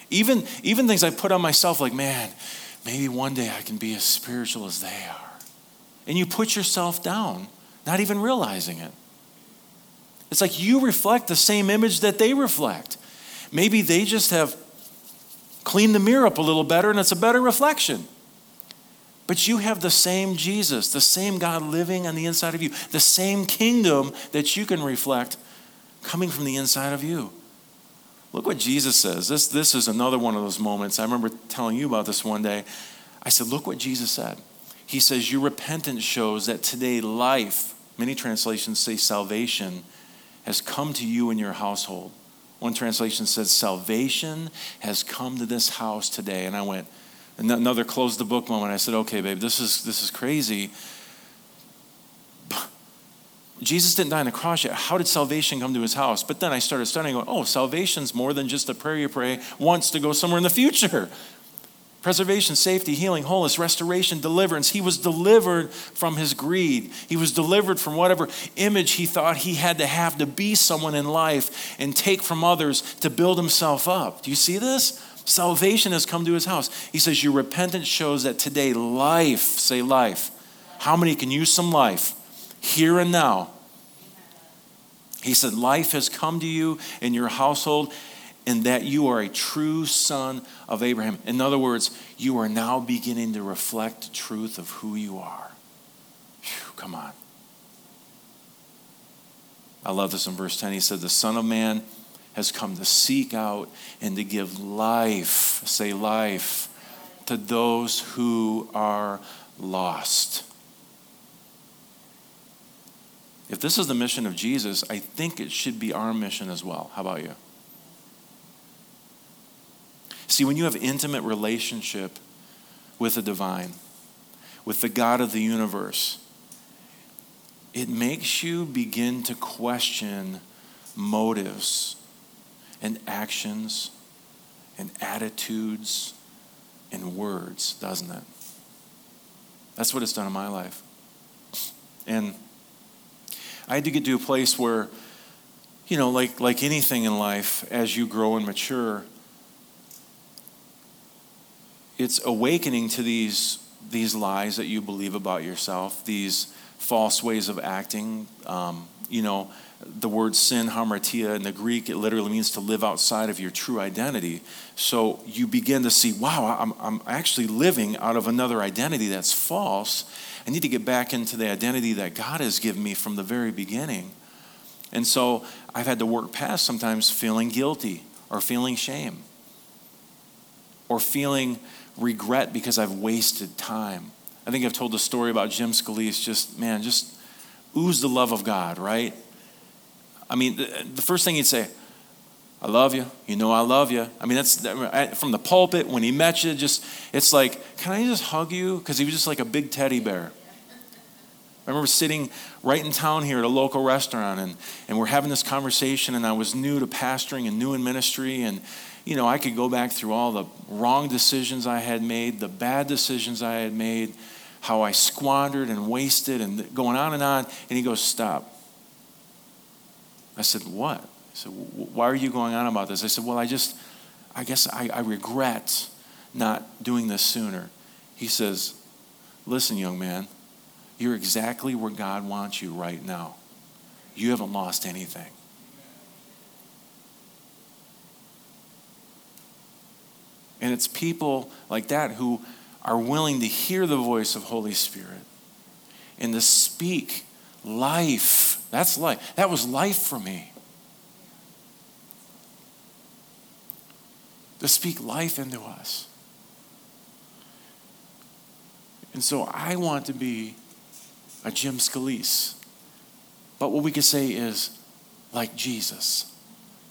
Even, even things I put on myself, like, man, maybe one day I can be as spiritual as they are. And you put yourself down, not even realizing it. It's like you reflect the same image that they reflect. Maybe they just have cleaned the mirror up a little better and it's a better reflection. But you have the same Jesus, the same God living on the inside of you, the same kingdom that you can reflect coming from the inside of you. Look what Jesus says. This, this is another one of those moments. I remember telling you about this one day. I said, Look what Jesus said. He says, Your repentance shows that today life, many translations say salvation, has come to you and your household. One translation says, Salvation has come to this house today. And I went, another close the book moment. I said, okay, babe, this is, this is crazy. Jesus didn't die on the cross yet. How did salvation come to his house? But then I started studying, going, oh, salvation's more than just a prayer you pray once to go somewhere in the future. Preservation, safety, healing, wholeness, restoration, deliverance. He was delivered from his greed. He was delivered from whatever image he thought he had to have to be someone in life and take from others to build himself up. Do you see this? Salvation has come to his house. He says, Your repentance shows that today life, say life. How many can use some life here and now? He said, Life has come to you in your household, and that you are a true son of Abraham. In other words, you are now beginning to reflect the truth of who you are. Whew, come on. I love this in verse 10. He said, The Son of Man has come to seek out and to give life, say life, to those who are lost. If this is the mission of Jesus, I think it should be our mission as well. How about you? See, when you have intimate relationship with the divine, with the God of the universe, it makes you begin to question motives and actions and attitudes and words, doesn't it? That's what it's done in my life. And I had to get to a place where, you know, like, like anything in life, as you grow and mature, it's awakening to these, these lies that you believe about yourself, these false ways of acting. Um, you know, the word sin, hamartia, in the Greek, it literally means to live outside of your true identity. So you begin to see, wow, I'm, I'm actually living out of another identity that's false. I need to get back into the identity that God has given me from the very beginning. And so I've had to work past sometimes feeling guilty or feeling shame or feeling regret because I've wasted time. I think I've told the story about Jim Scalise, just, man, just ooze the love of God, right? I mean, the, first thing he'd say, I love you. You know I love you. I mean, that's from the pulpit when he met you. Just it's like, can I just hug you? Because he was just like a big teddy bear, I remember sitting right in town here at a local restaurant, and, and we're having this conversation, and I was new to pastoring and new in ministry, and you know, I could go back through all the wrong decisions I had made, the bad decisions I had made, how I squandered and wasted, and going on and on. And he goes, Stop. I said, What? He said, Why are you going on about this? I said, Well, I just, I guess I, I regret not doing this sooner. He says, Listen, young man, you're exactly where God wants you right now. You haven't lost anything. And it's people like that who are willing to hear the voice of Holy Spirit and to speak life. That's life. That was life for me. To speak life into us. And so I want to be a Jim Scalise. But what we could say is like Jesus.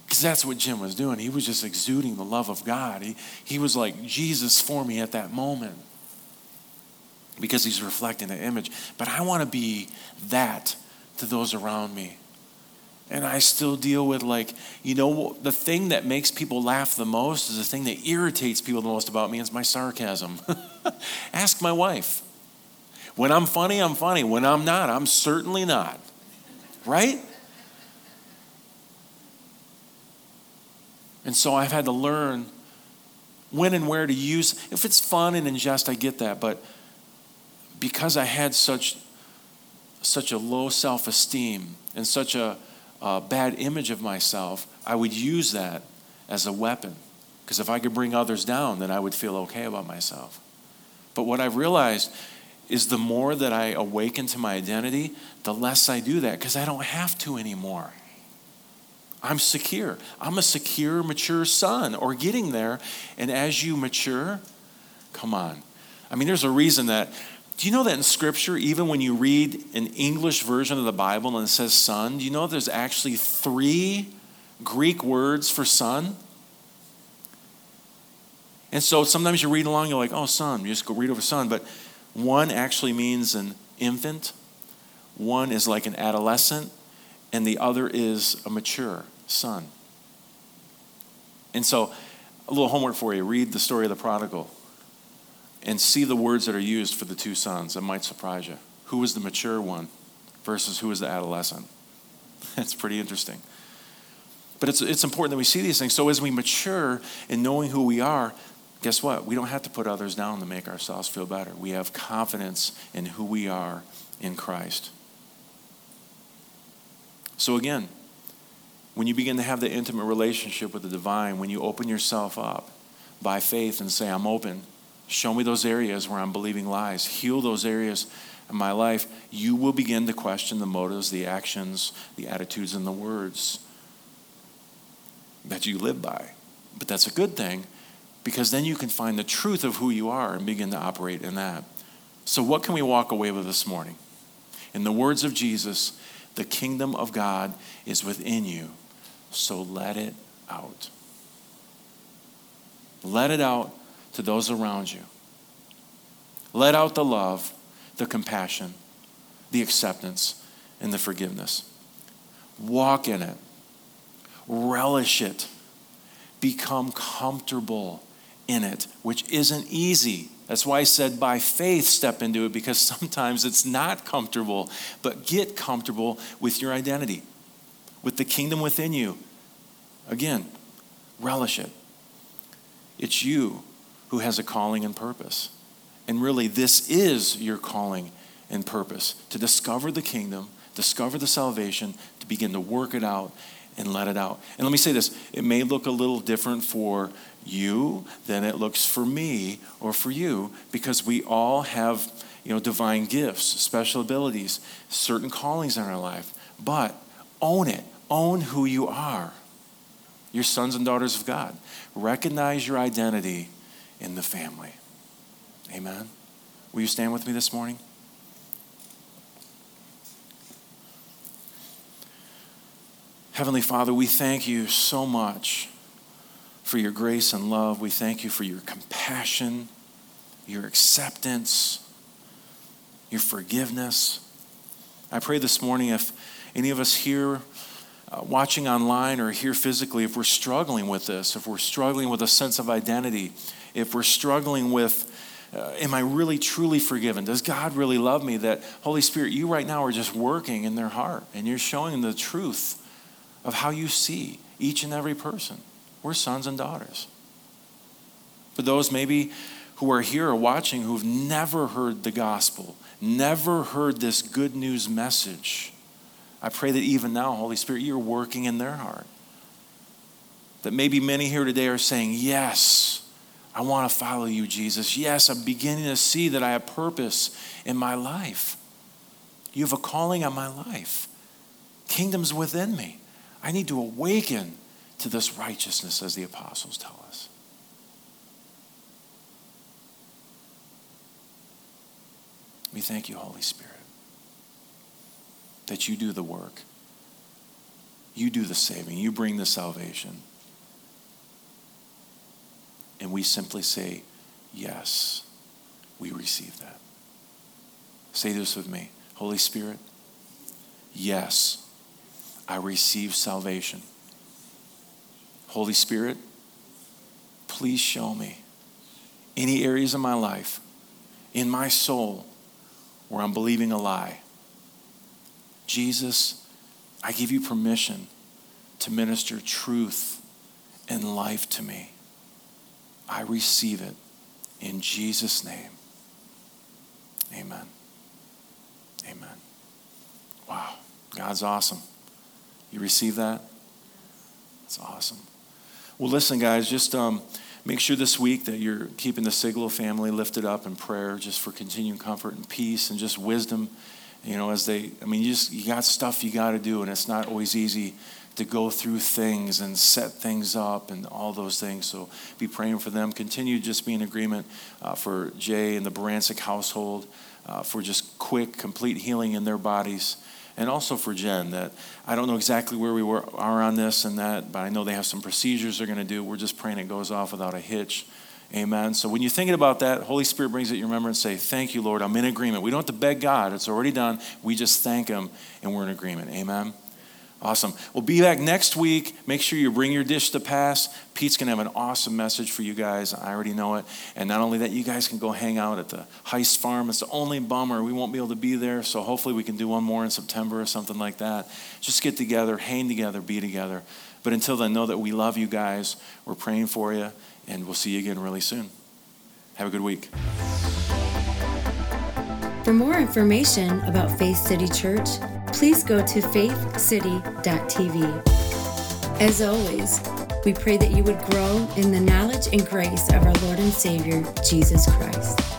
Because that's what Jim was doing. He was just exuding the love of God. He, he was like Jesus for me at that moment because he's reflecting the image. But I want to be that to those around me. And I still deal with, like, you know, the thing that makes people laugh the most is the thing that irritates people the most about me is my sarcasm. Ask my wife. When I'm funny, I'm funny. When I'm not, I'm certainly not. Right? And so I've had to learn when and where to use. If it's fun and in jest, I get that. But because I had such, such a low self esteem and such a, a bad image of myself, I would use that as a weapon. Because if I could bring others down, then I would feel okay about myself. But what I've realized is the more that I awaken to my identity, the less I do that because I don't have to anymore. I'm secure. I'm a secure, mature son or getting there. And as you mature, come on. I mean, there's a reason that. Do you know that in Scripture, even when you read an English version of the Bible and it says son, do you know there's actually three Greek words for son? And so sometimes you read along, you're like, oh, son. You just go read over son. But one actually means an infant, one is like an adolescent, and the other is a mature son. And so, a little homework for you read the story of the prodigal and see the words that are used for the two sons. It might surprise you. Who was the mature one versus who was the adolescent? That's pretty interesting. But it's, it's important that we see these things. So, as we mature in knowing who we are, guess what? We don't have to put others down to make ourselves feel better. We have confidence in who we are in Christ. So, again, when you begin to have the intimate relationship with the divine, when you open yourself up by faith and say, I'm open, show me those areas where I'm believing lies, heal those areas in my life, you will begin to question the motives, the actions, the attitudes, and the words that you live by. But that's a good thing because then you can find the truth of who you are and begin to operate in that. So, what can we walk away with this morning? In the words of Jesus, the kingdom of God is within you, so let it out. Let it out to those around you. Let out the love, the compassion, the acceptance, and the forgiveness. Walk in it, relish it, become comfortable in it, which isn't easy. That's why I said by faith step into it because sometimes it's not comfortable, but get comfortable with your identity, with the kingdom within you. Again, relish it. It's you who has a calling and purpose. And really, this is your calling and purpose to discover the kingdom, discover the salvation, to begin to work it out and let it out. And let me say this it may look a little different for you than it looks for me or for you because we all have you know divine gifts special abilities certain callings in our life but own it own who you are you're sons and daughters of god recognize your identity in the family amen will you stand with me this morning heavenly father we thank you so much for your grace and love. We thank you for your compassion, your acceptance, your forgiveness. I pray this morning if any of us here uh, watching online or here physically, if we're struggling with this, if we're struggling with a sense of identity, if we're struggling with, uh, am I really truly forgiven? Does God really love me? That Holy Spirit, you right now are just working in their heart and you're showing them the truth of how you see each and every person. We're sons and daughters. For those maybe who are here or watching who've never heard the gospel, never heard this good news message, I pray that even now, Holy Spirit, you're working in their heart. That maybe many here today are saying, Yes, I want to follow you, Jesus. Yes, I'm beginning to see that I have purpose in my life. You have a calling on my life. Kingdom's within me. I need to awaken to this righteousness, as the apostles tell us. We thank you, Holy Spirit that you do the work. You do the saving. You bring the salvation. And we simply say, Yes, we receive that. Say this with me Holy Spirit, yes, I receive salvation. Holy Spirit, please show me any areas of my life, in my soul, where I'm believing a lie Jesus, I give you permission to minister truth and life to me. I receive it in Jesus' name. Amen. Amen. Wow. God's awesome. You receive that? That's awesome. Well, listen, guys, just um, make sure this week that you're keeping the Siglo family lifted up in prayer just for continued comfort and peace and just wisdom you know, as they, I mean, you just, you got stuff you got to do, and it's not always easy to go through things and set things up and all those things. So be praying for them. Continue just be in agreement uh, for Jay and the Barancic household uh, for just quick, complete healing in their bodies. And also for Jen, that I don't know exactly where we were, are on this and that, but I know they have some procedures they're going to do. We're just praying it goes off without a hitch. Amen. So when you're thinking about that, Holy Spirit brings it to your remembrance. And say, Thank you, Lord. I'm in agreement. We don't have to beg God, it's already done. We just thank Him and we're in agreement. Amen. Awesome. We'll be back next week. Make sure you bring your dish to pass. Pete's going to have an awesome message for you guys. I already know it. And not only that, you guys can go hang out at the Heist Farm. It's the only bummer. We won't be able to be there. So hopefully we can do one more in September or something like that. Just get together, hang together, be together. But until then, know that we love you guys. We're praying for you and we'll see you again really soon. Have a good week. For more information about Faith City Church, please go to faithcity.tv. As always, we pray that you would grow in the knowledge and grace of our Lord and Savior, Jesus Christ.